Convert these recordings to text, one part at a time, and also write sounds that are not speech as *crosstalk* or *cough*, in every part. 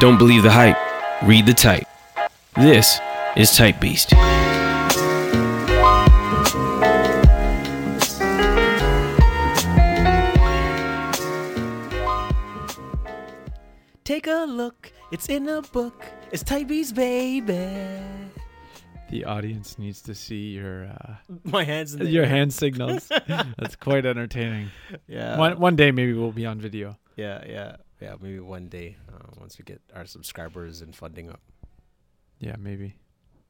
Don't believe the hype. Read the type. This is Type Beast. Take a look, it's in a book. It's Type Beast, baby. The audience needs to see your uh, My hands in the your air. hand signals. *laughs* That's quite entertaining. Yeah. One one day maybe we'll be on video. Yeah, yeah, yeah. Maybe one day, uh, once we get our subscribers and funding up, Yeah, maybe.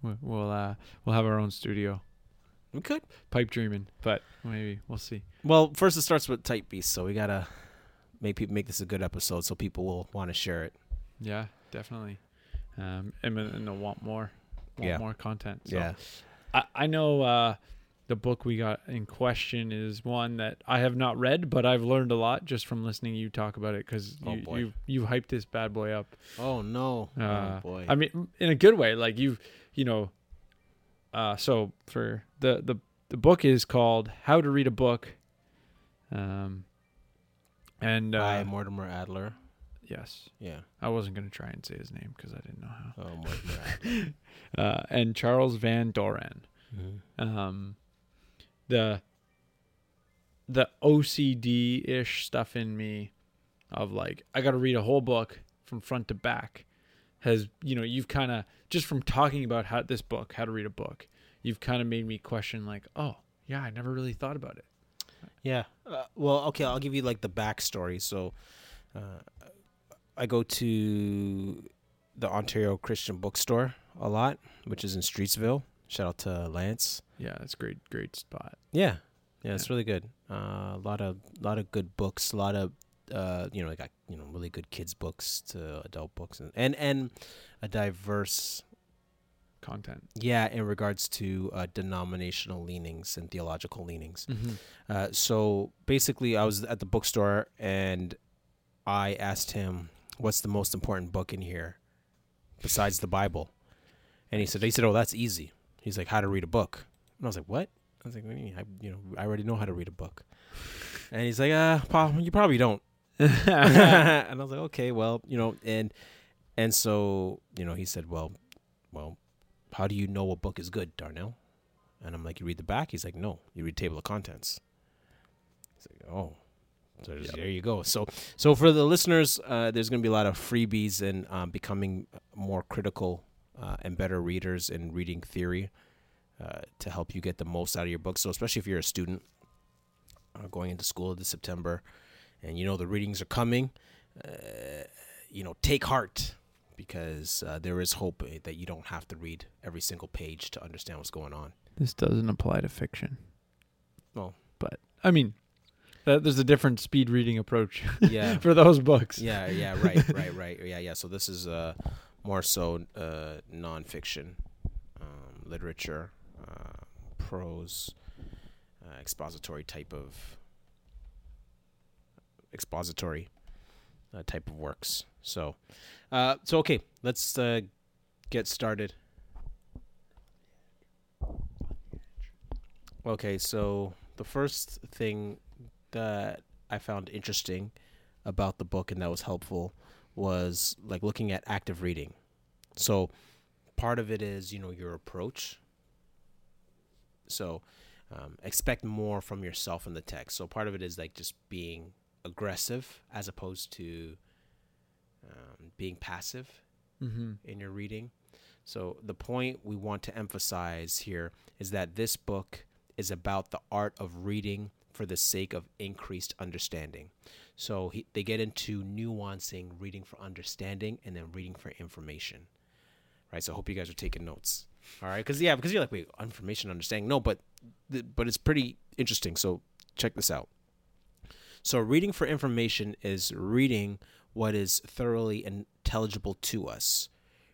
We'll we'll, uh, we'll have our own studio. we could. Pipe dreaming, but maybe we'll see. Well, first it starts with Type Beast, so we gotta make people make this a good episode, so people will want to share it. Yeah, definitely. Um, and, and they'll want more, want Yeah. more content. So Yeah. I, I know uh, the book we got in question is one that I have not read, but I've learned a lot just from listening you talk about it because Oh, you, you you hyped this bad boy up. Oh no. Uh, oh boy. I mean, in a good way. Like you've, you know, uh, so for the the the book is called How to Read a Book. Um, and uh, By Mortimer Adler. Yes, Yeah. I wasn't gonna try and say his name because I didn't know how. Oh, Mortimer *laughs* Adler. Uh, and Charles Van Doren. Mhm. um the the OCD ish stuff in me of like I got to read a whole book from front to back has you know you've kind of just from talking about how this book how to read a book you've kind of made me question like oh yeah I never really thought about it Yeah. Uh, well, okay, I'll give you like the backstory. So, uh, I go to the Ontario Christian Bookstore a lot, which is in Streetsville. Shout out to Lance. yeah it's great great spot Yeah, yeah, it's really good. Uh, a lot of lot of good books. A lot of uh, you know, they got you know really good kids books to adult books, and and, and a diverse content yeah in regards to uh, denominational leanings and theological leanings. mm-hmm. Uh, so basically, I was at the bookstore and I asked him, "What's the most important book in here besides the Bible?" And he said, "He said, oh, that's easy." He's like, "How to read a book?" And I was like, "What?" I was like, what do you, mean? I, "You know, I already know how to read a book." And he's like, "Uh, Pa, you probably don't." *laughs* and I was like, "Okay, well, you know," and and so you know, he said, "Well, well, how do you know a book is good, Darnell?" And I'm like, "You read the back." He's like, "No, you read table of contents." He's like, "Oh." So there you go. So, so for the listeners, uh, there's going to be a lot of freebies and um, becoming more critical uh, and better readers in reading theory uh, to help you get the most out of your book. So, especially if you're a student uh, going into school this September, and you know the readings are coming, uh, you know, take heart because uh, there is hope uh, that you don't have to read every single page to understand what's going on. this doesn't apply to fiction Well. but I mean uh, there's a different speed reading approach Yeah. *laughs* for those books yeah, yeah, right, right, right. Yeah, yeah. So this is uh, more so uh, nonfiction, um, literature, uh, prose, uh, expository type of expository uh, type of works. So, uh, so okay, let's uh, get started. Okay, so the first thing that I found interesting about the book and that was helpful was like looking at active reading. So part of it is, you know, your approach. So um, expect more from yourself in the text. So part of it is like just being aggressive as opposed to um, being passive mm-hmm. in your reading. So the point we want to emphasize here is that this book is about the art of reading for the sake of increased understanding. So he, they get into nuancing reading for understanding and then reading for information. Right? So I hope you guys are taking notes. All right? Cuz yeah, because you're like, wait, information understanding. No, but th- but it's pretty interesting. So check this out. So reading for information is reading what is thoroughly intelligible to us.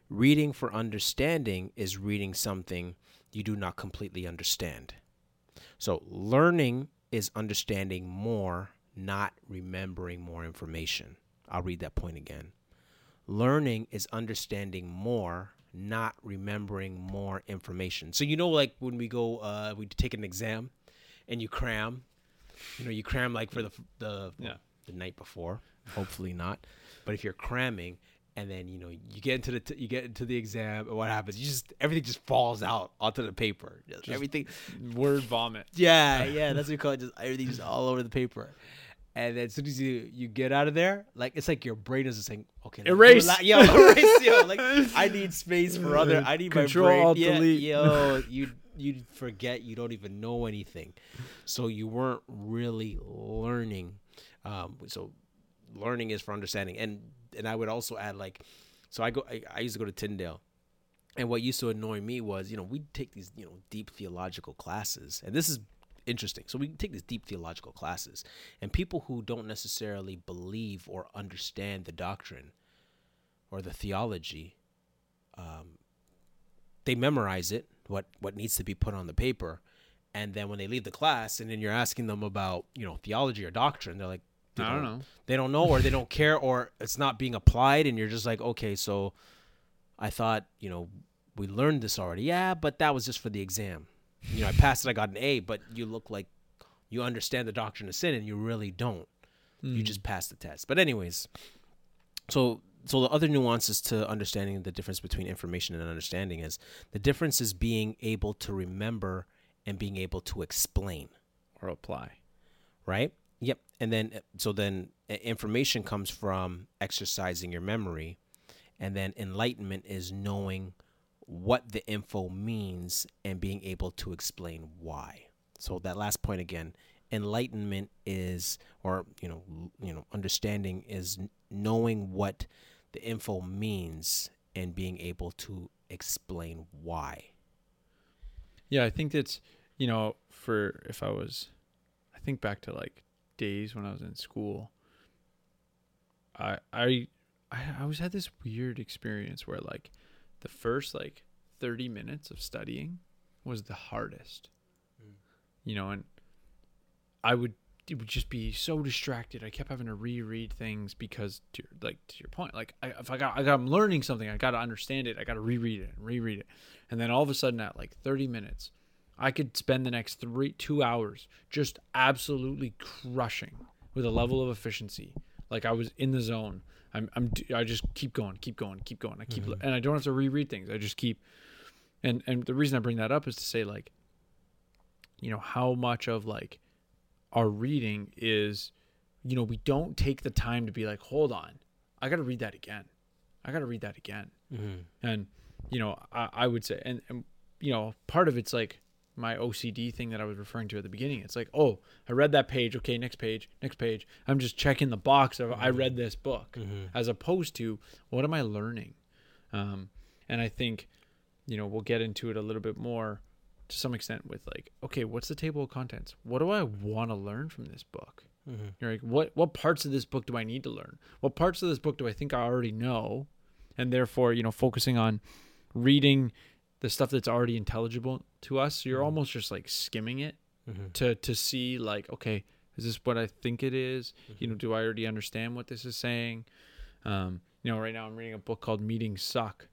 Reading for understanding is reading something you do not completely understand. So, learning is understanding more, not remembering more information. I'll read that point again. Learning is understanding more, not remembering more information. So, you know, like when we go, uh, we take an exam and you cram you know you cram like for the the Yeah. the night before. Hopefully not. But if you're cramming and then you know you get into the t- you get into the exam and what happens? You just everything just falls out onto the paper. Just everything. Word vomit. *laughs* Yeah, *laughs* yeah, that's what we call it. Just everything just all over the paper. And then as soon as you, you get out of there, like it's like your brain is just saying, "Okay, let me do a Erase. la- yo, *laughs* erase, yo." Like I need space for other. I need Control, my brain. Alt, yeah, delete. yo, you you forget you don't even know anything, so you weren't really learning. Um, so learning is for understanding, and and I would also add like, so I go. I, I used to go to Tyndale, and what used to annoy me was, you know, we'd take these, you know, deep theological classes, and this is interesting. So we take these deep theological classes, and people who don't necessarily believe or understand the doctrine or the theology, um, they memorize it, what what needs to be put on the paper, and then when they leave the class, and then you're asking them about, you know, theology or doctrine, they're like, they I don't know. they don't know or they don't care or it's not being applied and you're just like okay so i thought you know we learned this already yeah but that was just for the exam you know i passed it i got an a but you look like you understand the doctrine of sin and you really don't you just hmm. passed the test but anyways so so the other nuances to understanding the difference between information and understanding is the difference is being able to remember and being able to explain or apply. right? Yep. And then uh, so then uh, information comes from exercising your memory, and then enlightenment is knowing what the info means and being able to explain why. So that last point again, enlightenment is or you know you know understanding is knowing what the info means and being able to explain why. Yeah, I think that's you know, for if I was I think back to like days when I was in school. I I I I always had this weird experience where like the first like 30 minutes of studying was the hardest. Mm. You know, and I would it would just be so distracted. I kept having to reread things because to your- like to your point, like I, if I got I got I'm learning something, I got to understand it. I got to reread it and reread it. And then all of a sudden at like 30 minutes, I could spend the next 3 2 hours just absolutely crushing with a level of efficiency. Like I was in the zone. I'm I'm I just keep going, keep going, keep going. I keep and I don't have to reread things. I just keep and and the reason I bring that up is to say like you know how much of like our reading is you know we don't take the time to be like hold on i gotta read that again i gotta read that again Mm-hmm. and you know i, I would say and, and you know part of it's like my ocd thing that i was referring to at the beginning. It's like oh i read that page. Okay next page next page. I'm just checking the box of i read this book as opposed to what am i learning? Um, and i think you know we'll get into it a little bit more to some extent with like okay what's the table of contents? What do i want to learn from this book? Mm-hmm. you're like what what parts of this book do i need to learn? What parts of this book do i think i already know? And therefore you know focusing on reading the stuff that's already intelligible to us you're almost just like skimming it Mm-hmm. to to see like okay is this what i think it is? you know do i already understand what this is saying um you know right now i'm reading a book called meetings suck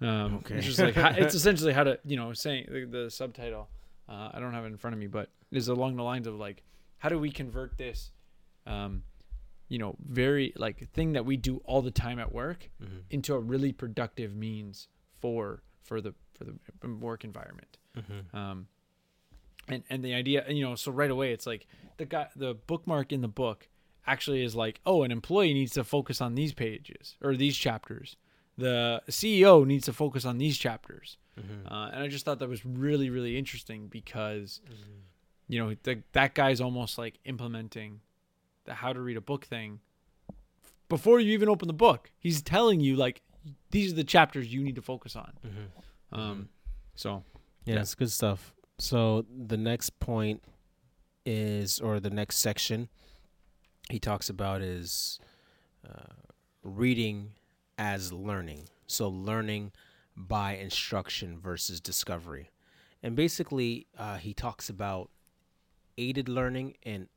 um Okay. it's just like how, *laughs* it's essentially how to you know saying the, the subtitle uh, i don't have it in front of me but is along the lines of like how do we convert this um you know very like thing that we do all the time at work Mm-hmm. into a really productive means for for the for the work environment Mm-hmm. um and and the idea you know so right away it's like the guy the bookmark in the book actually is like oh an employee needs to focus on these pages or these chapters the ceo needs to focus on these chapters Mm-hmm. uh, and i just thought that was really really interesting because you know the, that guy's almost like implementing the how to read a book thing before you even open the book he's telling you like these are the chapters you need to focus on Mm-hmm. Um so Yeah, Yeah. that's good stuff. So the next point is, or the next section he talks about is uh, reading as learning. So learning by instruction versus discovery. And basically, uh, he talks about aided learning and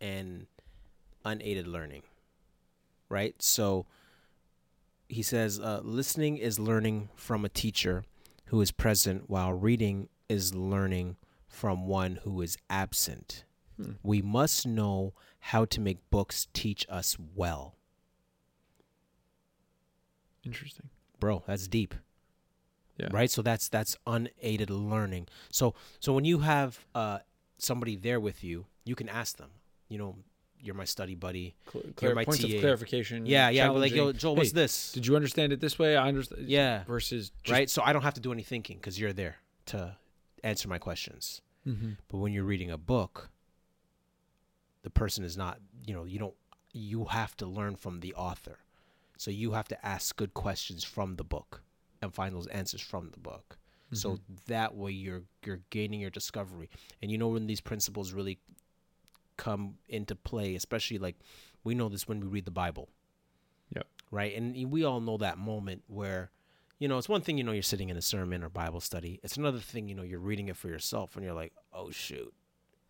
and unaided learning. Right? So he says uh, listening is learning from a teacher who is present while reading is learning from one who is absent Hmm. We must know how to make books teach us well. Interesting. Bro, that's deep. Yeah. Right? So that's that's unaided learning. So so when you have uh somebody there with you, you can ask them, you know, you're my study buddy. Cl- You're my points of clarification. Yeah, yeah. Like, yo. Joel, what's this? Did you understand it this way? I understand. Yeah. Versus just, right? So I don't have to do any thinking because you're there to answer my questions. Mhm. But when you're reading a book, the person is not, you know, you don't, you have to learn from the author. So you have to ask good questions from the book and find those answers from the book. So that way you're you're gaining your discovery. And you know when these principles really come into play, especially like we know this when we read the Bible. Yep. Right? And we all know that moment where you know, it's one thing you know you're sitting in a sermon or Bible study. It's another thing, you know, you're reading it for yourself and you're like, "Oh shoot."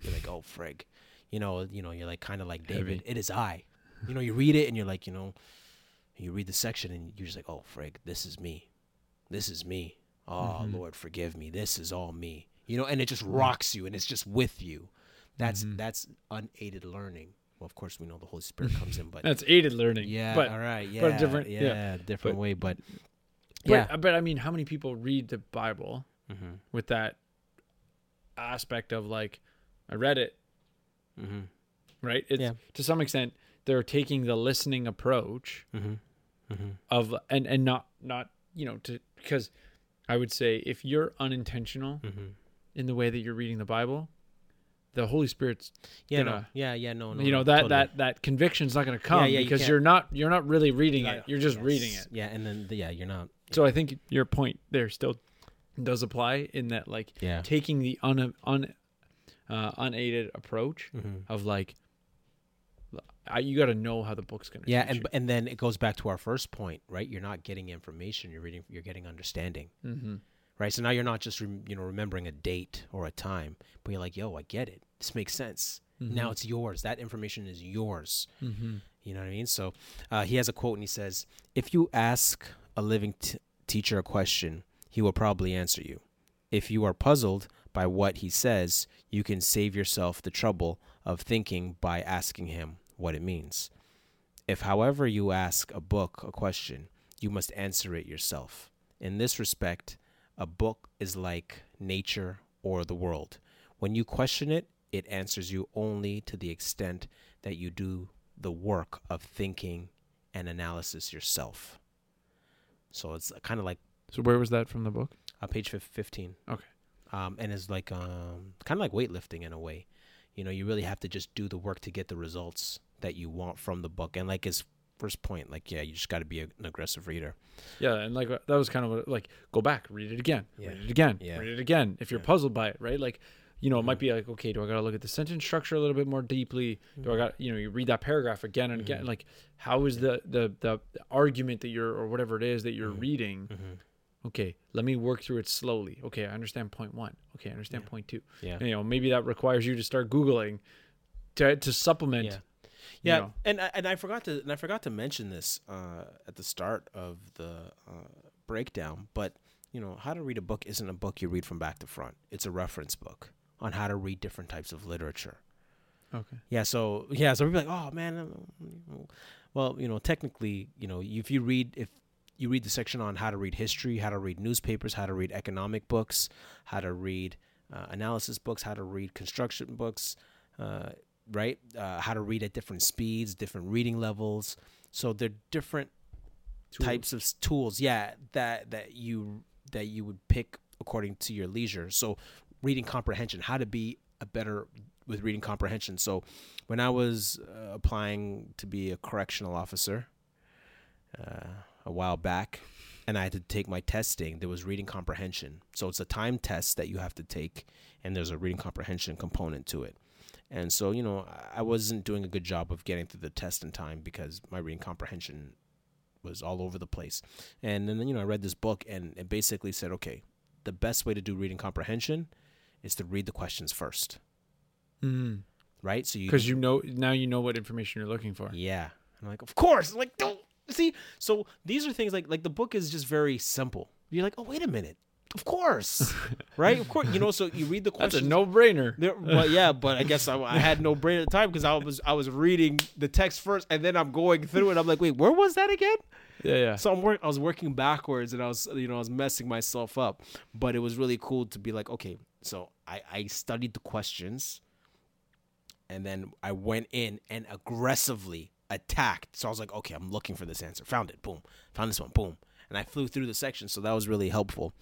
You're like, "Oh frig." You know, you know, you're like kind of like David, Heavy. it is I. You know, you read it and you're like, you know, you read the section and you're just like, "Oh frig, this is me. This is me. Oh, Mhm. Lord, forgive me. This is all me." You know, and it just rocks you and it's just with you. That's Mhm. that's unaided learning. Well, of course, we know the Holy Spirit *laughs* comes in, but That's aided learning. yeah, But all right, yeah, but a different- yeah, yeah. different But- way, but but, yeah, but I mean, how many people read the Bible mm-hmm, with that aspect of like, I read it, mm-hmm, right? It's Yeah. to some extent they're taking the listening approach mm-hmm, mm-hmm. of and and not not you know to because I would say if you're unintentional Mm-hmm. in the way that you're reading the Bible, the Holy Spirit's Yeah, no, yeah, yeah, no, no. you know that totally. that that conviction's not going to come yeah, you because can't- you're not you're not really reading Yeah, it. You're just yes. reading it. Yeah, and then yeah, you're not. So I think your point there still does apply in that like Yeah. taking the un, un uh, unaided approach Mm-hmm. of like I, you got to know how the book's going to Yeah, and and then it goes back to our first point, right? You're not getting information; you're reading, you're getting understanding, mm-hmm. Right? So now you're not just rem- you know remembering a date or a time, but you're like, "Yo, I get it. This makes sense. Now it's yours. That information is yours." mm-hmm. You know what I mean? So uh, he has a quote and he says, If you ask a living t- teacher a question, he will probably answer you. If you are puzzled by what he says, you can save yourself the trouble of thinking by asking him what it means. If, however, you ask a book a question, you must answer it yourself. In this respect, a book is like nature or the world. When you question it, it answers you only to the extent that you do the work of thinking and analysis yourself. So it's kind of like So where was that from the book? uh, page 15. Okay. Um, and it's like um, kind of like weightlifting in a way. You know, you really have to just do the work to get the results that you want from the book. And like his first point, like yeah, you just got to be a, an aggressive reader. Yeah, and like that was kind of what, like go back, read it again, Yeah. read it again, Yeah. read it again. If you're Yeah. puzzled by it, right? Like, you know, it might Mhm. be like, okay, do I got to look at the sentence structure a little bit more deeply? Do I got, you know, you read that paragraph again and again. Mhm. Like, how is the, the the argument that you're or whatever it is that you're Mhm. reading? Mm-hmm. Okay, let me work through it slowly. Okay, I understand point one. Okay, I understand Yeah. point two. Yeah. You know, maybe that requires you to start googling to to supplement. Yeah. you know. and I- and I forgot to and I forgot to mention this uh, at the start of the uh, breakdown. But you know, how to read a book isn't a book you read from back to front. It's a reference book on how to read different types of literature. Okay. Yeah, so yeah, so we're like, oh man, uh, well, you know, technically, you know, if you read if you read the section on how to read history, how to read newspapers, how to read economic books, how to read uh, analysis books, how to read construction books, uh, right? Uh, how to read at different speeds, different reading levels. So they're different Tools. types of tools, yeah, that that you that you would pick according to your leisure. So reading comprehension, how to be a better with reading comprehension. So when I was uh, applying to be a correctional officer uh, a while back, and I had to take my testing, there was reading comprehension. So it's a time test that you have to take, and there's a reading comprehension component to it. And so, you know, I- wasn't doing a good job of getting through the test in time because my reading comprehension was all over the place. And then, you know, I read this book and it basically said, okay, the best way to do reading comprehension is to read the questions first, mm-hmm. right? So you Because you know now you know what information you're looking for. yeah. I'm like, of course. I'm like, don't see. So these are things like like the book is just very simple. You're like, oh wait a minute. Of course, *laughs* right? Of course, you know. So you read the questions. That's a no-brainer. There, well, yeah, but I guess I, I had no brain at the time because I was I was reading the text first, and then I'm going through it. I'm like, wait, where was that again? Yeah, yeah. So I'm work. I was working backwards, and I was you know I was messing myself up. But it was really cool to be like, okay, so I I studied the questions, and then I went in and aggressively attacked. So I was like, okay, I'm looking for this answer. Found it. Boom. Found this one. Boom. And I flew through the section. So that was really helpful.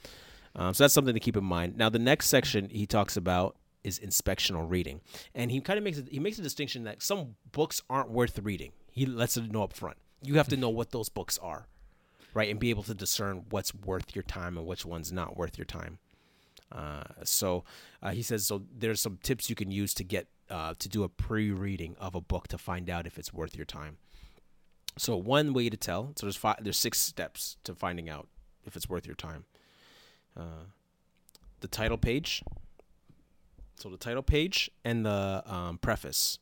Um, so that's something to keep in mind. Now the next section he talks about is inspectional reading, and he kind of makes it. He makes a distinction that some books aren't worth reading. He lets it know up front. You have to know what those books are, right, and be able to discern what's worth your time and which one's not worth your time. Uh, so uh, he says so. There's some tips you can use to get uh, to do a pre-reading of a book to find out if it's worth your time. So one way to tell. So there's five. There's six steps to finding out if it's worth your time. Uh, the title page. So the title page and the um, preface.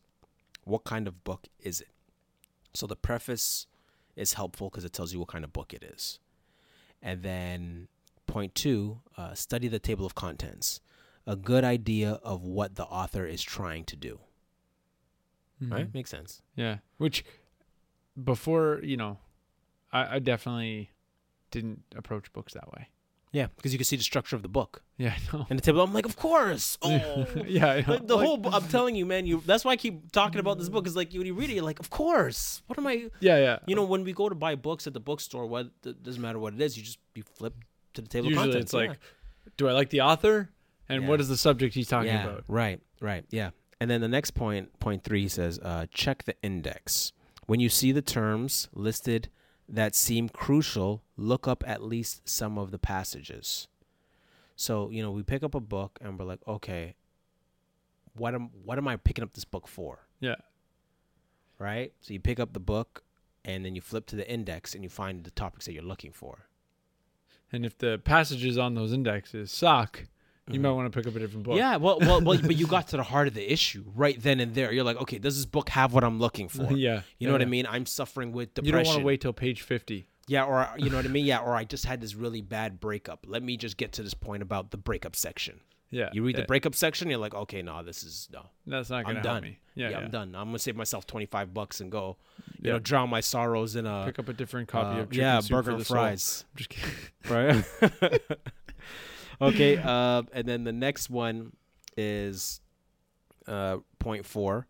What kind of book is it? So the preface is helpful because it tells you what kind of book it is. And then point two, uh, study the table of contents. A good idea of what the author is trying to do. Right? Mhm. Makes sense. Yeah. Which before, you know, I, I definitely didn't approach books that way. Yeah, because you can see the structure of the book Yeah, I know. and the table. I'm like, of course. Oh, *laughs* yeah, I know. the, the Like- whole. I'm telling you, man. You. That's why I keep talking about this book. Is like when you read it, you're like, of course. What am I? Yeah, yeah. You know, when we go to buy books at the bookstore, what it doesn't matter what it is. You just you flip to the table. of Usually contents. it's like, do I like the author? And Yeah. what is the subject he's talking yeah, about? right, right, yeah. And then the next point, point three says, uh, check the index. When you see the terms listed that seem crucial, look up at least some of the passages. So you know, we pick up a book and we're like, okay, what am what am I picking up this book for? Yeah. Right. So you pick up the book, and then you flip to the index and you find the topics that you're looking for. And if the passages on those indexes suck, you might want to pick up a different book. Yeah, well, well, well, but you got *laughs* to the heart of the issue right then and there. You're like, okay, does this book have what I'm looking for? *laughs* yeah. You know what I mean? I'm suffering with You depression. don't want to wait till page 50. Yeah, or *laughs* you know what I mean? Yeah, or I just had this really bad breakup. Let me just get to this point about the breakup section. Yeah. You read yeah. the breakup section, you're like, okay, no, this is no. That's not going I'm done. me. Yeah, Yeah, yeah. I'm done. I'm gonna save myself 25 bucks and go, you Yeah. know, drown my sorrows in a Pick up a different copy uh, of Chicken yeah, Soup burger for and the Soul. fries. I'm just kidding. right? Okay, uh, and then the next one is uh, point four: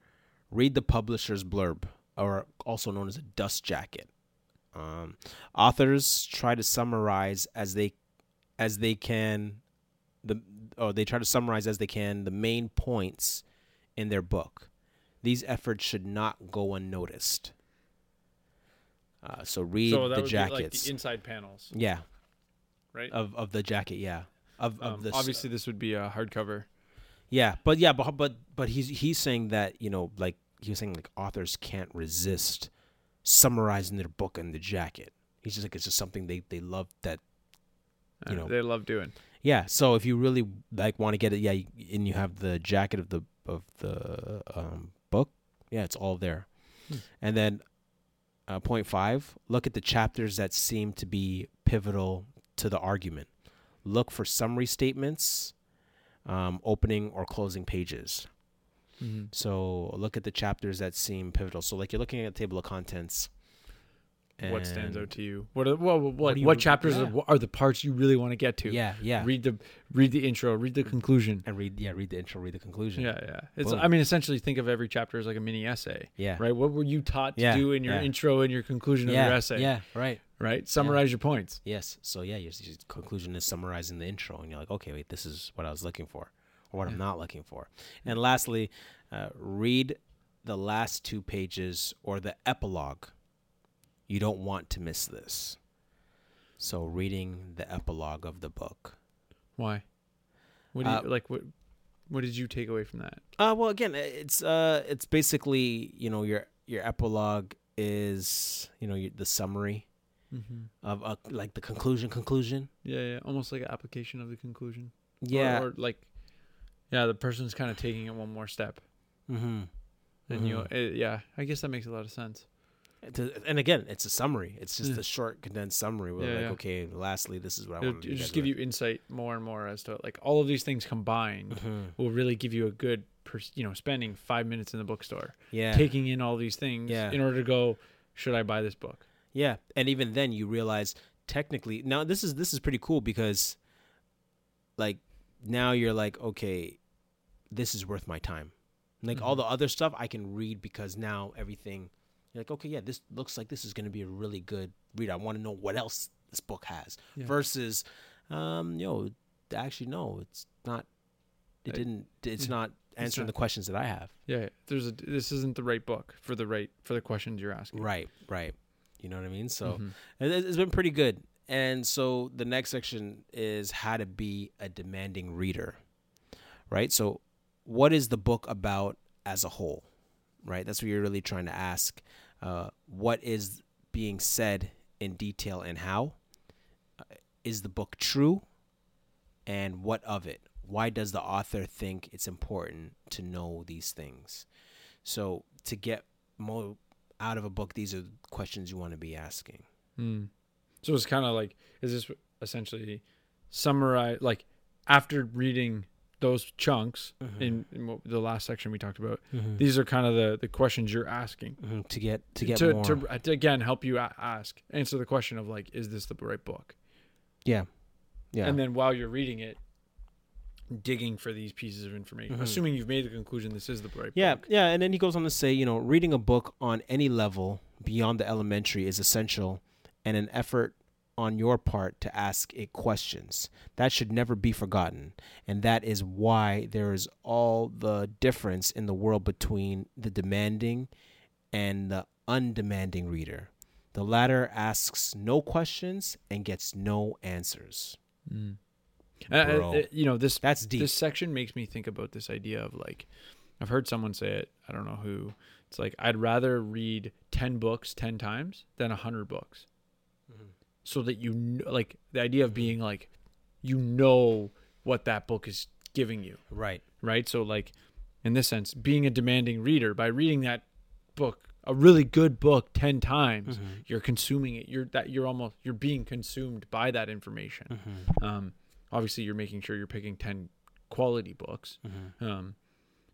read the publisher's blurb, or also known as a dust jacket. Um, authors try to summarize as they as they can the or they try to summarize as they can the main points in their book. These efforts should not go unnoticed. Uh, so read so that the would jackets. be like the inside panels, yeah, right? of of the jacket yeah of of Um, this obviously, this would be a hardcover. yeah but yeah but but but he's he's saying that you know like he was saying like authors can't resist summarizing their book in the jacket he's just like it's just something they they love that You uh, know. they love doing. yeah so if you really like want to get it yeah you- and you have the jacket of the of the um book yeah it's all there Hmm. and then uh, point five look at the chapters that seem to be pivotal to the argument look for summary statements um, opening or closing pages. Mm-hmm. so look at the chapters that seem pivotal. So like you're looking at a table of contents what stands out to you? What are, what what, what, you- chapters yeah. are, are the parts you really want to get to? yeah yeah Read the read the intro. Read the conclusion. and read yeah read the intro read the conclusion Yeah, yeah. It's Boom. I mean, essentially, think of every chapter as like a mini essay, yeah right? What were you taught to Yeah, do in your yeah. intro and your conclusion of your essay? yeah right Right. Summarize your points. Yes. So yeah, your, your conclusion is summarizing the intro, and you're like, okay, wait, this is what I was looking for, or what I'm not looking for. And lastly, uh, read the last two pages or the epilogue. You don't want to miss this. So reading the epilogue of the book. Why? What do you Uh, like? What What did you take away from that? Uh, well, again, it's uh, it's basically you know your your epilogue is you know your, the summary Mm-hmm. of uh, like the conclusion conclusion. Yeah, yeah. Almost like an application of the conclusion. Yeah. Or, like, yeah, the person's kind of taking it one more step. mm-hmm. And you, uh, yeah, I guess that makes a lot of sense. And again, it's a summary. It's just Yeah. a short, condensed summary. Where Yeah, like, yeah. okay, lastly, this is what I It'll, want to just give you insight more and more as to like all of these things combined hmm will really give you a good, pers- you know, spending five minutes in the bookstore, Yeah, taking in all these things Yeah. in order to go, should I buy this book? yeah, and even then, you realize technically now this is this is pretty cool because, like, now you're like, okay, this is worth my time. Like all Mhm. the other stuff, I can read because now everything. You're like, okay, yeah, this looks like this is going to be a really good read. I want to know what else this book has. Yeah. Versus, um, yo, actually, no, it's not. It Uh, didn't. It's yeah. not answering not- the questions that I have. Yeah, there's a this isn't the right book for the right for the questions you're asking. Right, right. You know what I mean? So Mhm. it, it's been pretty good. And so the next section is how to be a demanding reader, right? So, what is the book about as a whole, right? That's what you're really trying to ask. Uh, what is being said in detail and how? Uh, is the book true? And what of it? Why does the author think it's important to know these things? So, to get more out of a book, these are questions you want to be asking. Mm. So it's kind of like, is this essentially summarize like after reading those chunks Mm-hmm. in, in what, the last section we talked about? Mhm. These are kind of the the questions you're asking Mhm. to get to get to, more. to to again help you a- ask answer the question of like, is this the right book? yeah, yeah, And then while you're reading it, digging for these pieces of information, Mhm. assuming you've made the conclusion this is the right book. yeah, book. yeah. And then he goes on to say, you know, reading a book on any level beyond the elementary is essential, and an effort on your part to ask it questions. That should never be forgotten, and that is why there is all the difference in the world between the demanding and the undemanding reader. The latter asks no questions and gets no answers. Mm. Uh, uh, Bro. uh, you know this That's deep. this section makes me think about this idea of like I've heard someone say it. I don't know who. It's like I'd rather read ten books ten times than a hundred books. So that you like the idea of being like you know what that book is giving you, Right. right? So like in this sense, being a demanding reader by reading that book, a really good book ten times, Mhm. you're consuming it. You're that you're almost you're being consumed by that information. Mhm. Um, obviously, you're making sure you're picking ten quality books. Mhm. Um,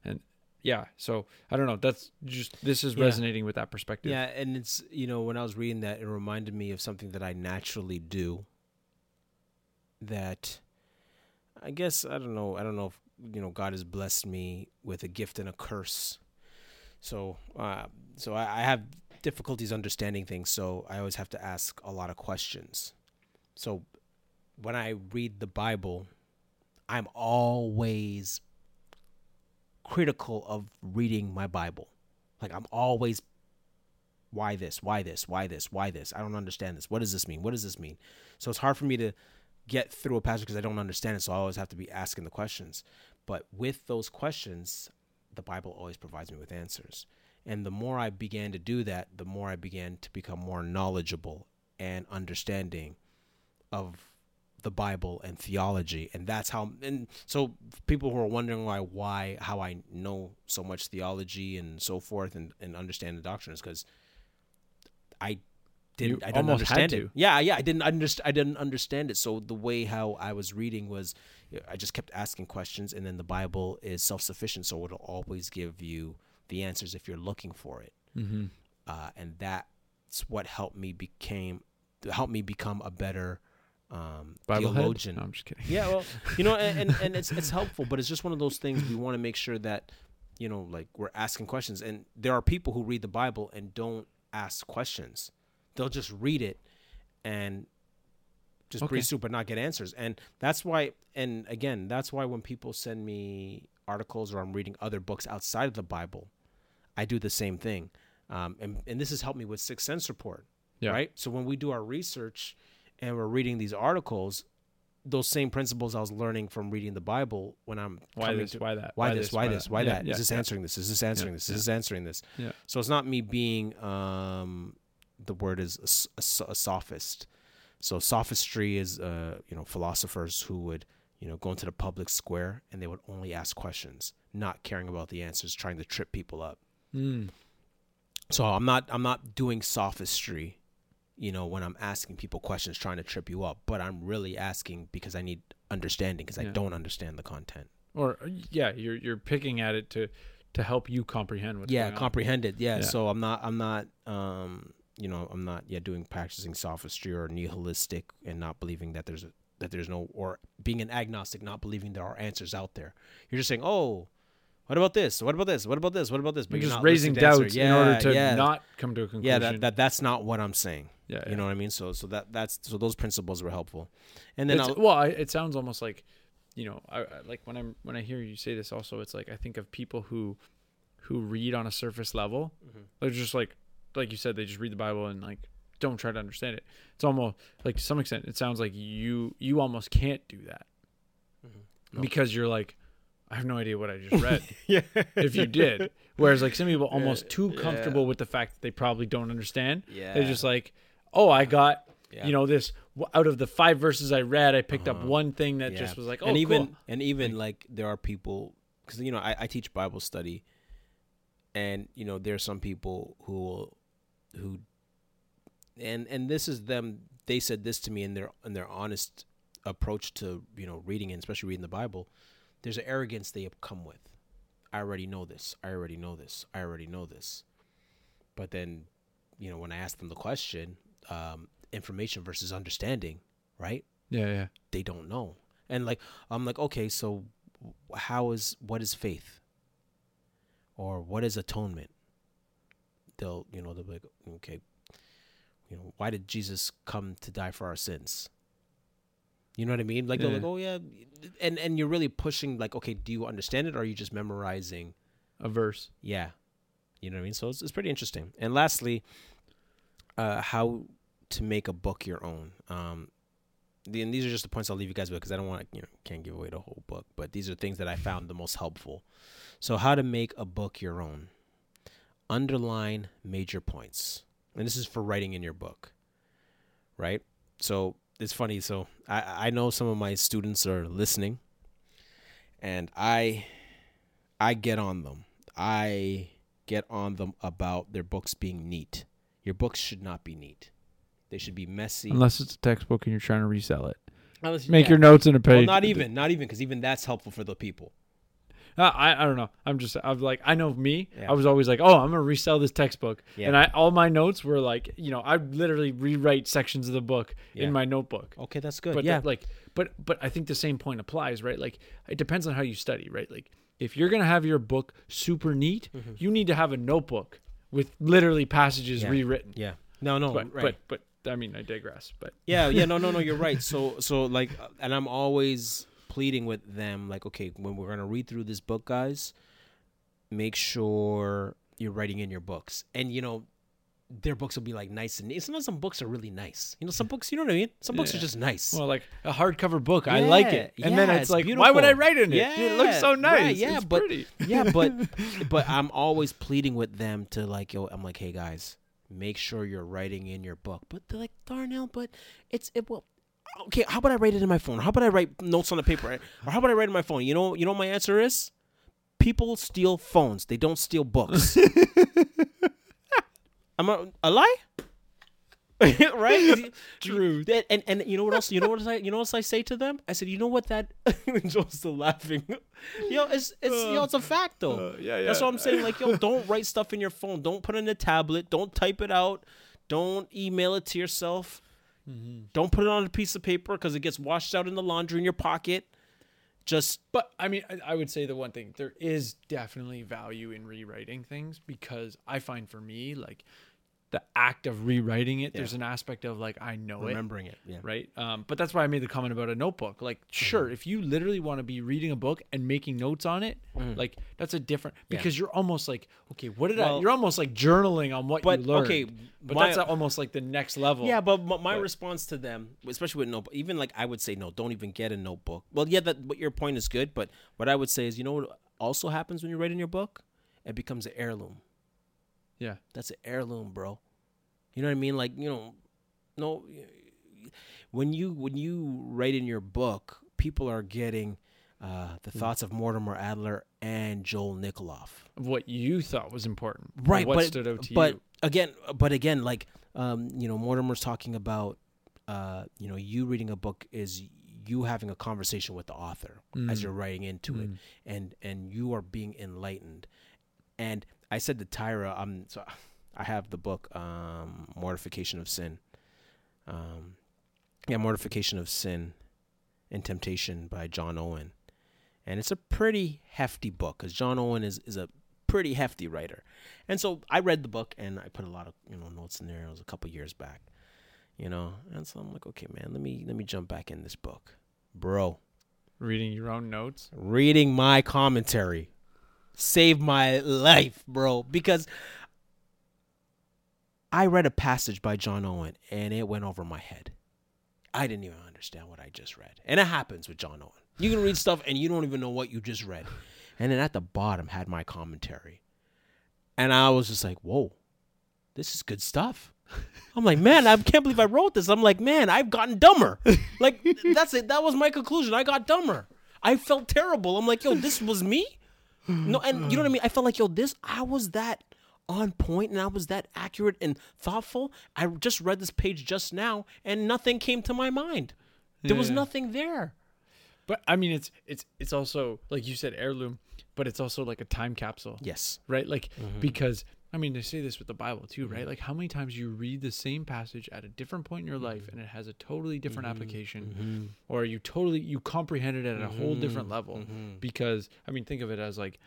and yeah, so I don't know. That's just this is Yeah. resonating with that perspective. Yeah, and it's you know when I was reading that, it reminded me of something that I naturally do. That I guess I don't know. I don't know if you know God has blessed me with a gift and a curse. So, uh, so I, I have difficulties understanding things. So I always have to ask a lot of questions. So when I read the Bible, I'm always critical of reading my Bible. Like I'm always why this? Why this? Why this? Why this? I don't understand this. What does this mean? What does this mean? So it's hard for me to get through a passage because I don't understand it. So I always have to be asking the questions. But with those questions, the Bible always provides me with answers. And the more I began to do that, the more I began to become more knowledgeable and understanding of the Bible and theology. And that's how and so people who are wondering why why how I know so much theology and so forth and, and understand the doctrine is because I didn't You I didn't understand it. Yeah, yeah, I didn't understand I didn't understand it. So the way how I was reading was I just kept asking questions and then the Bible is self sufficient, so it'll always give you the answers if you're looking for it. Mm-hmm. Uh, and that's what helped me became helped me become a better um, Bible theologian. No, I'm just kidding. Yeah, well, you know, and, and, and it's it's helpful, but it's just one of those things we want to make sure that, you know, like we're asking questions. And there are people who read the Bible and don't ask questions. They'll just read it and just Okay. breeze through but not get answers. And that's why and again, that's why when people send me articles or I'm reading other books outside of the Bible, I do the same thing. Um, and, and this has helped me with Six Cents Report Yeah. right? So when we do our research and we're reading these articles, those same principles I was learning from reading the Bible when I'm Why this? to- Why that? why, this, why this, why Yeah, that? Is yeah, this yeah. answering this? Is this answering this? Is yeah. this answering this? Yeah. So it's not me being um, the word is a sophist. So sophistry is uh, you know philosophers who would you know go into the public square and they would only ask questions, not caring about the answers, trying to trip people up. Mm. So I'm not I'm not doing sophistry, you know, when I'm asking people questions trying to trip you up, but I'm really asking because I need understanding because I don't understand the content. Or uh, yeah, you're you're picking at it to to help you comprehend what's yeah, going on. comprehended. Yeah. Yeah. So I'm not I'm not um you know, I'm not yeah doing practicing sophistry or nihilistic and not believing that there's a, that there's no or being an agnostic, not believing there are answers out there. You're just saying, "Oh, what about this? What about this? What about this? What about this?" You're you're just raising listening to answer. doubts in order to yeah, not come to a conclusion. Yeah, that, that that's not what I'm saying. yeah, You yeah. know what I mean? So so that that's so those principles were helpful. And then well, I, it sounds almost like, you know, I, I like when I'm when I hear you say this. Also, it's like I think of people who, who read on a surface level. Mhm. They're just like, like you said, they just read the Bible and like don't try to understand it. It's almost like to some extent, it sounds like you you almost can't do that No. because you're like, I have no idea what I just read. *laughs* yeah. if you did, whereas like some people almost too yeah. comfortable with the fact that they probably don't understand. Yeah. They're just like, oh, I got Yeah. you know this out of the five verses I read, I picked up Uh-huh. one thing that Yeah. just was like, oh, and even cool. and even like there are people because you know I, I teach Bible study, and you know there are some people who will, who, and and this is them. They said this to me in their in their honest approach to you know reading and especially reading the Bible. There's an arrogance they come with. I already know this. I already know this. I already know this. But then, you know, when I ask them the question, um, information versus understanding, right? yeah, yeah, they don't know. And like I'm like, okay, so how is what is faith? Or what is atonement? They'll you know, they'll be like, okay, you know, why did Jesus come to die for our sins? You know what I mean? Like they're like, oh yeah, and and you're really pushing like, okay, do you understand it, or are you just memorizing? a verse. Yeah, you know what I mean. So it's, it's pretty interesting. And lastly, uh, how to make a book your own. Um, the, and these are just the points I'll leave you guys with because I don't want to, you know, can't give away the whole book. But these are things that I found the most helpful. So how to make a book your own. Underline major points, and this is for writing in your book, right? So it's funny. So I I know some of my students are listening, and I I get on them. I get on them about their books being neat. Your books should not be neat. They should be messy. Unless it's a textbook and you're trying to resell it. Unless- Make yeah. your notes in a page. Well, not even, not even, because even that's helpful for the people. Uh, I I don't know. I'm just I'm like I know me. Yeah. I was always like, oh, I'm gonna resell this textbook, Yeah. and I all my notes were like, you know, I literally rewrite sections of the book Yeah. in my notebook. Okay, that's good. But yeah, that, like, but but I think the same point applies, right? Like, it depends on how you study, right? Like, if you're gonna have your book super neat, you need to have a notebook with literally passages Mm-hmm. Rewritten. yeah. No, no, but right. but but I mean, I digress. But yeah, yeah, no, no, no. You're right. So, so like, uh, and I'm always pleading with them, like, okay, when we're gonna read through this book, guys, make sure you're writing in your books, and you know, their books will be like nice and neat. Sometimes some books are really nice. You know, some books, you know what I mean. Some books are just nice. well, like a hardcover book, I like it, Yeah, and then yeah, it's it's like, why would I write in it? Yeah, it looks so nice. right, yeah, it's but- pretty. yeah, *laughs* but but I'm always pleading with them to like, yo, I'm like, hey guys, make sure you're writing in your book. But they're like, Darnell, but it's it will. Okay, how about I write it in my phone? How about I write notes on the paper? Or how about I write it in my phone? You know, you know, what my answer is, people steal phones. They don't steal books. *laughs* I'm a, a lie, *laughs* right? *laughs* True. And and you know what else? You know what else I you know what else I say to them? I said, you know what that Joe's still laughing. yo, it's it's yo, it's a fact though. Uh, yeah, That's what I'm saying. Like, yo, don't write stuff in your phone. Don't put it in a tablet. Don't type it out. Don't email it to yourself. Mm-hmm. Don't put it on a piece of paper because it gets washed out in the laundry in your pocket. Just But I mean, I, I would say the one thing there is definitely value in rewriting things because I find for me like the act of rewriting it, there's an aspect of like I know it, remembering it. Yeah. right? Um, but that's why I made the comment about a notebook. Like, sure, if you literally want to be reading a book and making notes on it, like that's a different Yeah. because you're almost like, okay, what did I? You're almost like journaling on what But, you learned. okay, but my- that's almost like the next level. Yeah, but my, my But- response to them, especially with notebook, even like I would say, no, don't even get a notebook. Well, yeah, that but your point is good, but what I would say is, you know what also happens when you're writing your book? It becomes an heirloom. Yeah, That's an heirloom, bro. You know what I mean? Like, you know, no when you when you write in your book, people are getting uh, the thoughts of Mortimer Adler and Joel Nikoloff. Of what you thought was important. Right, What but stood out to but you. again, but again, like um, you know, Mortimer's talking about uh, you know, you reading a book is you having a conversation with the author as Mm. you're writing into it, Mm. and and you are being enlightened. And I said to Tyra, um, so I have the book, um, Mortification of Sin. Um, yeah, Mortification of Sin and Temptation by John Owen, and it's a pretty hefty book because John Owen is is a pretty hefty writer. And so I read the book and I put a lot of you know notes in there. It was a couple years back, you know. And so I'm like, okay, man, let me let me jump back in this book, bro. Reading your own notes. Reading my commentary saved my life, bro, because I read a passage by John Owen and it went over my head. I didn't even understand what I just read, and it happens with John Owen. You can read stuff and you don't even know what you just read, and then at the bottom had my commentary. And I was just like, whoa, this is good stuff. I'm like, man, I can't believe I wrote this. I'm like, man, I've gotten dumber. Like, that's it. That was my conclusion. I got dumber. I felt terrible. I'm like, yo, this was me? No, and you know what I mean? I felt like, yo, this, I was that on point and I was that accurate and thoughtful. I just read this page just now and nothing came to my mind. There was nothing there. But I mean, it's it's it's also like you said, heirloom, but it's also like a time capsule, Yes. right? Like Mm-hmm. because I mean, they say this with the Bible too, right? Like how many times you read the same passage at a different point in your life, Mm-hmm. and it has a totally different application, or you totally you comprehend it at a whole Mm-hmm. different level. Because I mean, think of it as like,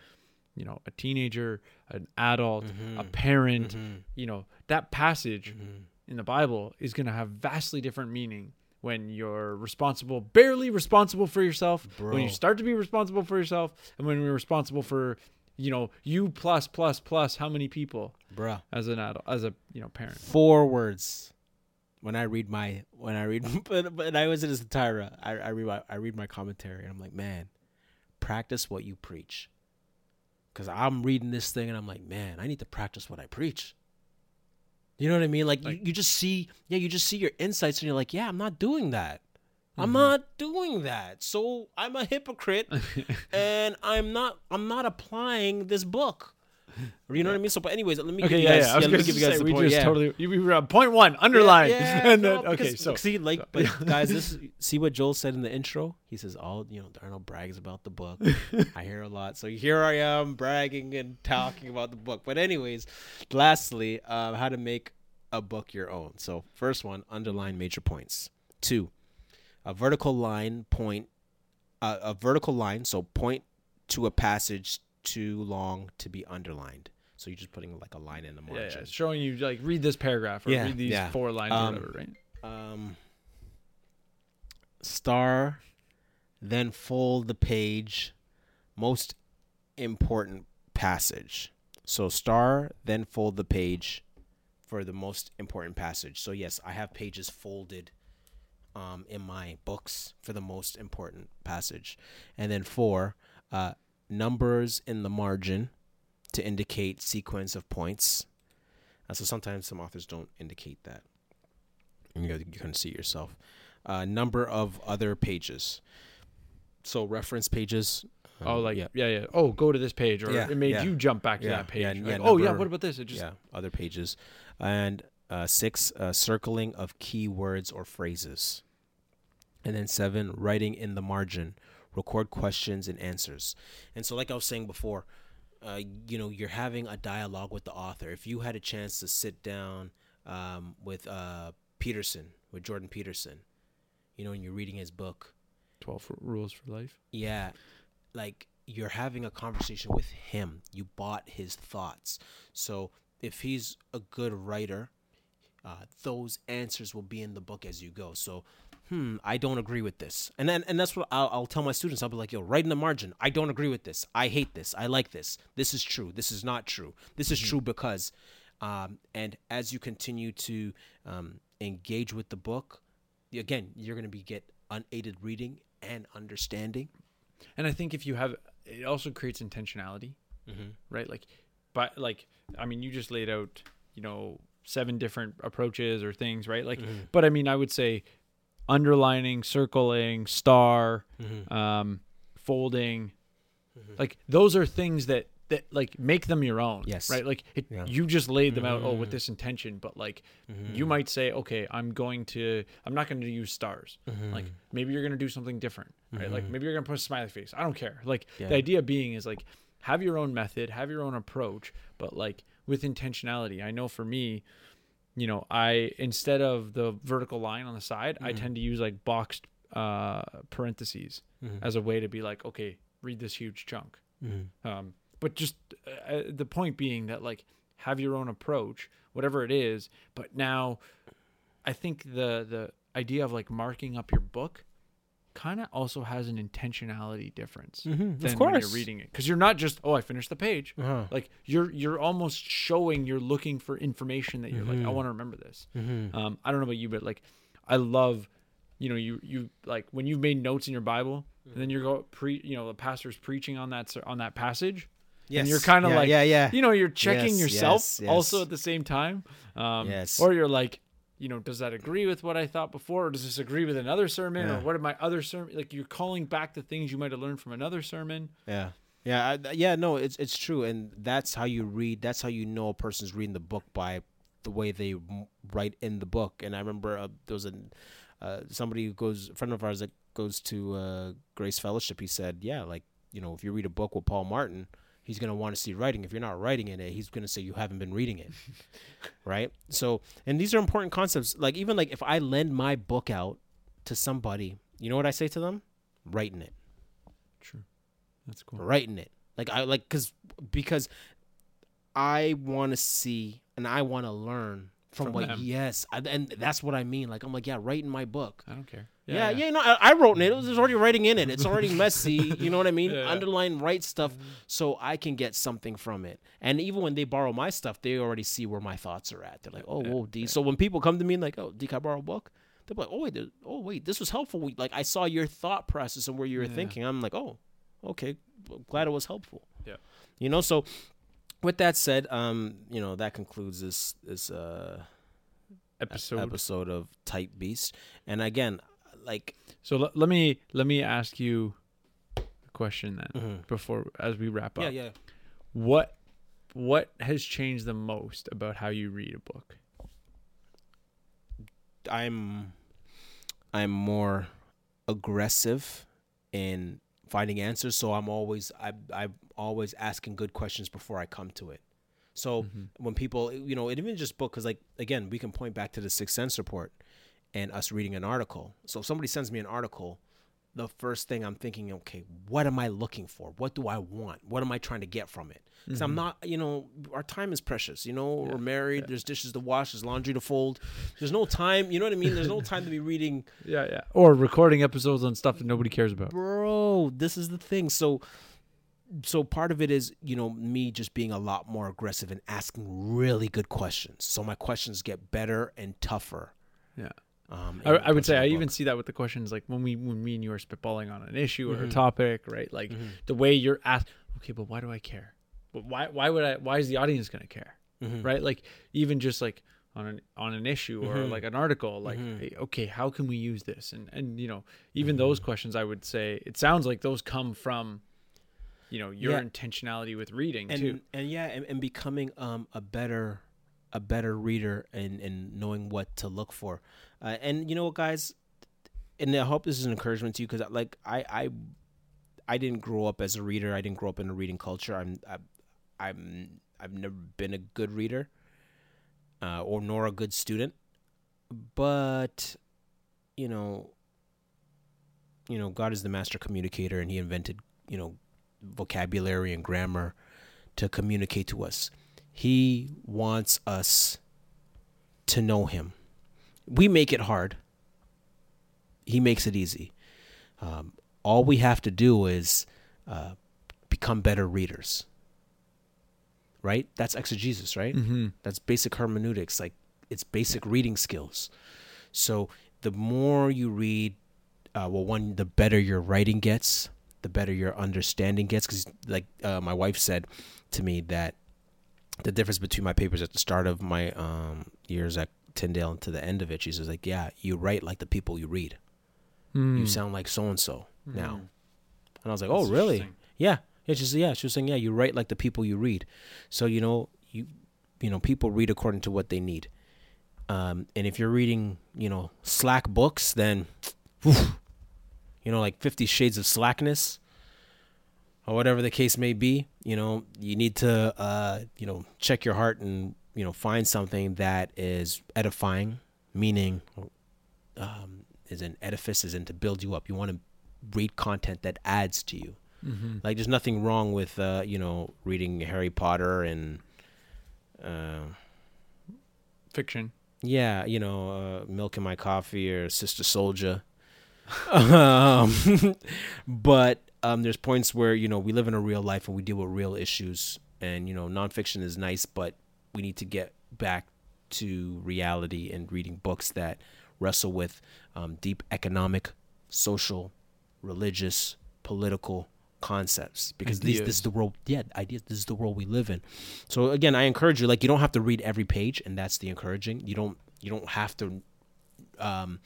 you know, a teenager, an adult, Mm-hmm. a parent. You know, that passage Mm-hmm. in the Bible is going to have vastly different meaning when you're responsible, barely responsible for yourself, when you start to be responsible for yourself, and when you're responsible for, you know, you plus plus plus how many people Bruh. as an adult, as a you know parent. Four words. When I read my when I read *laughs* but but I was in as Tyra, uh, I, I read my I read my commentary and I'm like, man, practice what you preach. Cause I'm reading this thing and I'm like, man, I need to practice what I preach. You know what I mean? Like, you, Like- you just see, yeah, you just see your insights and you're like, yeah, I'm not doing that. Mm-hmm. I'm not doing that. So I'm a hypocrite *laughs* and I'm not I'm not applying this book. You know what I mean? So but anyways, let me give Okay, you guys, yeah. I was let me give you guys say the we point. just yeah. totally you- we were on point one underline, Yeah, *laughs* and no, then okay, because- so see, like, but guys, this see what Joel said in the intro. He says, "All you know, Darnell brags about the book. *laughs* I hear a lot, so here I am bragging and talking about the book. But anyways, lastly, uh, how to make a book your own. So first one, underline major points. Two, a vertical line point, uh, a vertical line. So point to a passage too long to be underlined. So you're just putting like a line in the yeah, margin. yeah, showing you like read this paragraph or Yeah, read these yeah. four lines Um, or whatever, right? um, star, then fold the page, most important passage. So star, then fold the page for the most important passage. So yes, I have pages folded um, in my books for the most important passage, and then four, uh, numbers in the margin to indicate sequence of points. Uh, so sometimes some authors don't indicate that. And you, you can see it yourself. Uh, number of other pages. So reference pages. Oh, um, like yeah, yeah. yeah, Oh, go to this page, or Yeah, it made yeah. you jump back to that page. Like, oh yeah, what about this? It just yeah, other pages, and uh, six uh, circling of key words or phrases, and then seven writing in the margin, record questions and answers. And so, like I was saying before, uh, you know, you're having a dialogue with the author. If you had a chance to sit down um, with uh, Peterson, with Jordan Peterson, you know, and you're reading his book, twelve rules for life. yeah, like you're having a conversation with him. You bought his thoughts. So if he's a good writer, uh, those answers will be in the book as you go. So, hmm, I don't agree with this, and then and that's what I'll, I'll tell my students. I'll be like, yo, write in the margin. I don't agree with this. I hate this. I like this. This is true. This is not true. This is true because, um, and as you continue to um, engage with the book, again, you're gonna be get unaided reading and understanding. And I think if you have, it also creates intentionality, right? Like, but like, I mean, you just laid out, you know, seven different approaches or things, right? Like, but I mean, I would say underlining, circling, star, um, folding. Like those are things that that like make them your own. Yes. Right. Like it, Yeah. you just laid them out. Oh, with Mhm. this intention, but like Mm-hmm. you might say, okay, I'm going to. I'm not going to use stars. Mm-hmm. Like maybe you're going to do something different. Right. Like maybe you're going to put a smiley face. I don't care. Like Yeah. the idea being is like have your own method, have your own approach, but like with intentionality. I know for me, you know, I instead of the vertical line on the side, I tend to use like boxed uh parentheses Mm-hmm. as a way to be like, okay, read this huge chunk. Mm-hmm. Um, but just uh, uh, the point being that like have your own approach, whatever it is. But now, I think the the idea of like marking up your book kind of also has an intentionality difference Mhm, than of when you're reading it because you're not just oh I finished the page. Uh-huh. Like you're you're almost showing you're looking for information that you're like I Mhm. want to remember this. Mm-hmm. Um, I don't know about you, but like, I love, you know, you you like when you've made notes in your Bible, and then you're go pre, you know, the pastor's preaching on that on that passage, Yes. and you're kind of yeah, like, yeah, yeah. you know, you're checking Yes, yourself yes, yes. also at the same time, um, Yes. or you're like, you know, does that agree with what I thought before, or does this agree with another sermon, Yeah. or what are my other sermon? Like you're calling back the things you might have learned from another sermon. Yeah. Yeah, I, yeah, no, it's it's true, and that's how you read. That's how you know a person's reading the book by the way they write in the book. And I remember uh, there was a uh, somebody who goes, a friend of ours that goes to uh, Grace Fellowship. He said, yeah, like you know, if you read a book with Paul Martin, he's gonna want to see writing. If you're not writing in it, he's gonna say you haven't been reading it, *laughs* right? So, and these are important concepts. Like even like if I lend my book out to somebody, you know what I say to them? Writing it True, that's cool. writing it like i like because because i want to see and i want to learn from, From what them. yes I, and that's what i mean like i'm like yeah write in my book. I don't care. yeah yeah, no I, I wrote in it. It was already writing in it. It's already *laughs* messy you know what i mean? Yeah, Mm-hmm. yeah. underline write stuff so i can get something from it. And even when they borrow my stuff they already see where my thoughts are at. They're like oh Yeah, whoa d. so when people come to me and like oh d can i borrow a book? They're like oh wait oh wait this was helpful. We- like i saw your thought process and where you were Yeah. thinking. I'm like oh okay. Glad it was helpful. Yeah. you know so with that said um you know that concludes this this uh Episode. episode of Type beast and again like So let, let me let me ask you a question then mhm. before as we wrap up. yeah yeah What what has changed the most about how you read a book? i'm i'm more aggressive in finding answers so i'm always i i'm always asking good questions before i come to it. So mm-hmm. when people you know it even just book because like again we can point back to the Six Cents Report and us reading an article. So if somebody sends me an article the first thing i'm thinking okay what am i looking for? What do i want? What am i trying to get from it? Because i'm mm-hmm. not you know our time is precious you know? We're married there's dishes to wash there's laundry to fold. There's no time you know what i mean? There's no time to be reading *laughs* Yeah, yeah. Or recording episodes on stuff that nobody cares about. bro this is the thing. So so part of it is you know me just being a lot more aggressive and asking really good questions. So my questions get better and tougher. Yeah. Um I, I would say I personal even see that with the questions like when we when me and you are spitballing on an issue or a Mhm. topic, right? Like Mhm. the way you're asked. Okay, but why do I care? But why why would I? Why is the audience going to care? Mhm. Right? Like even just like on an on an issue or Mhm. like an article, like Mhm. hey, okay, how can we use this? And and you know even Mm-hmm. those questions, I would say it sounds like those come from you know your Yeah. intentionality with reading and too. and yeah and, and becoming um a better a better reader and and knowing what to look for uh, and you know what guys and i hope this is an encouragement to you because like i i i didn't grow up as a reader i didn't grow up in a reading culture i'm I, i'm i've never been a good reader uh, or nor a good student but you know you know god is the master communicator and he invented you know vocabulary and grammar to communicate to us. He wants us to know him. We make it hard. He makes it easy. Um, all we have to do is uh, become better readers. Right? That's exegesis, right? Mm-hmm. That's basic hermeneutics. Like it's basic reading skills. So the more you read, uh, well, one, the better your writing gets, the better your understanding gets. Because, like uh, my wife said to me, that the difference between my papers at the start of my um, years at Tyndale and to the end of it, she says, like, yeah, you write like the people you read. Mm. You sound like so and so now. And I was like, "Oh, That's really?" Yeah. Yeah, she said, yeah, she was saying, yeah, you write like the people you read. So, you know, you you know, people read according to what they need. Um, and if you're reading, you know, slack books, then whew, you know, like 50 shades of slackness or whatever the case may be, you know, you need to uh, you know, check your heart and, you know, find something that is edifying, meaning um is an edifice is in to build you up. You want to read content that adds to you. Mm-hmm. Like, there's nothing wrong with uh, you know reading Harry Potter and uh, Fiction. yeah, you know, uh, Milk in My Coffee or Sister Souljah. *laughs* um, *laughs* but um, there's points where you know we live in a real life and we deal with real issues, and you know, nonfiction is nice, but we need to get back to reality and reading books that wrestle with um, deep economic, social, religious, political concepts. Because these, this is the world yeah ideas. This is the world we live in. So again i encourage you like you don't have to read every page and that's the encouraging. You don't you don't have to um,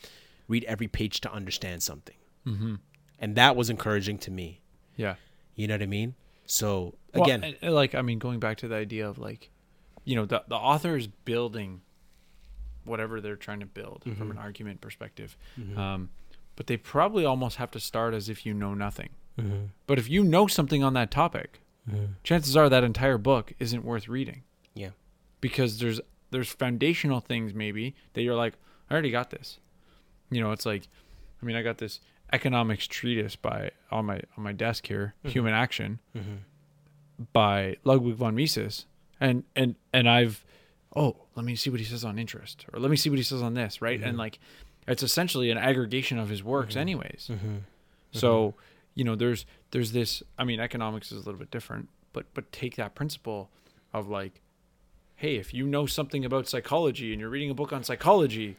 read every page to understand something. Mm-hmm. and that was encouraging to me. Yeah. you know what i mean? So Well, again and- and, like I mean, going back to the idea of like, you know, the the author is building whatever they're trying to build from an argument perspective, Mhm. um, but they probably almost have to start as if you know nothing. Mhm. But if you know something on that topic, Mhm. chances are that entire book isn't worth reading. Yeah. Because there's there's foundational things maybe that you're like, I already got this. You know, it's like I mean, I got this economics treatise by on my on my desk here, Mhm. Human Action by Ludwig von Mises. And and and I've oh, let me see what he says on interest or let me see what he says on this, right? And Mhm. like it's essentially an aggregation of his works Mhm. anyways. Mhm. So, you know, there's there's this. I mean, economics is a little bit different, but but take that principle of like, hey, if you know something about psychology and you're reading a book on psychology,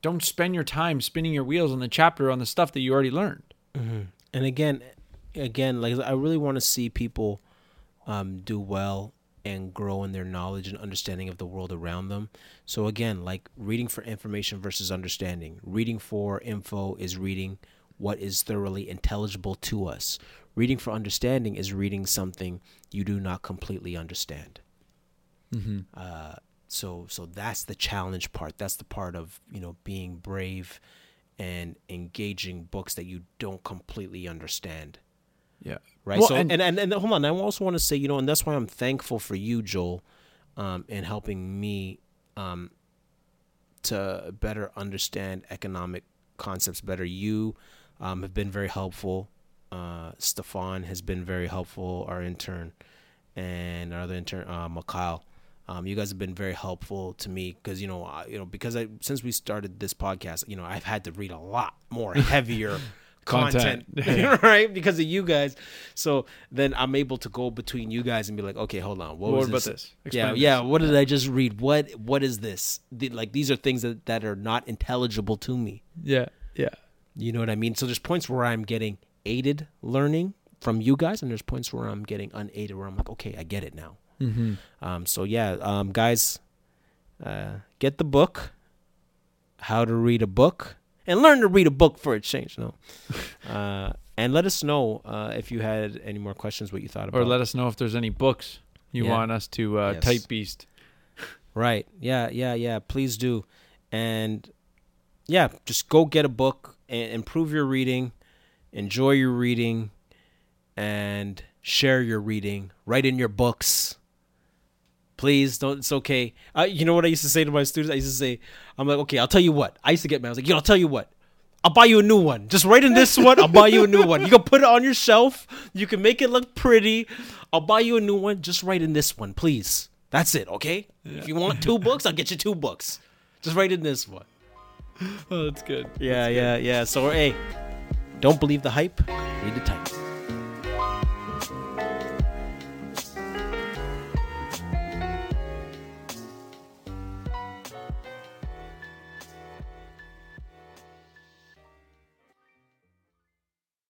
don't spend your time spinning your wheels on the chapter on the stuff that you already learned. hmm And again, again, like I really want to see people um, do well and grow in their knowledge and understanding of the world around them. So again, like reading for information versus understanding. Reading for info is reading what is thoroughly intelligible to us. Reading for understanding is reading something you do not completely understand. Mm-hmm. Uh, so so that's the challenge part. That's the part of you know being brave and engaging books that you don't completely understand. Yeah. Right. Well, so and, and- and, and hold on, I also want to say you know, and that's why I'm thankful for you, Joel, um, in helping me um, to better understand economic concepts better. You um, have been very helpful. Uh, Stefan has been very helpful. Our intern and our other intern, uh, Mikhail. Um, you guys have been very helpful to me because you know, I, you know, because I since we started this podcast, you know, I've had to read a lot more heavier *laughs* content, Content. *laughs* right? Because of you guys. So then I'm able to go between you guys and be like, okay, hold on, what, What, was about this? this? Yeah, Explain yeah. What did I just read? What What is this? The- like these are things that that are not intelligible to me. Yeah. Yeah. You know what I mean? So there's points where I'm getting aided learning from you guys, and there's points where I'm getting unaided, where I'm like, okay, I get it now. Mm-hmm. Um, so yeah, um, guys, uh, get the book, How to Read a Book, and learn to read a book for a change. No, *laughs* uh, and let us know uh, if you had any more questions, what you thought about. Or let us know if there's any books you Yeah. want us to uh, Yes. type beast. Right. Yeah, yeah, yeah. Please do. And yeah, just go get a book and improve your reading, enjoy your reading, and share your reading. Write in your books. Please don't. It's okay. Uh, you know what I used to say to my students? I used to say, "I'm like, okay, I'll tell you what." I used to get mad. I was like, "Yo, I'll tell you what. I'll buy you a new one. Just write in this one. I'll buy you a new one. You can put it on your shelf. You can make it look pretty. I'll buy you a new one. Just write in this one, please. That's it, okay? If you want two books, I'll get you two books. Just write in this one. Oh, that's good. Yeah, yeah, yeah. So, hey, don't believe the hype. Read the type.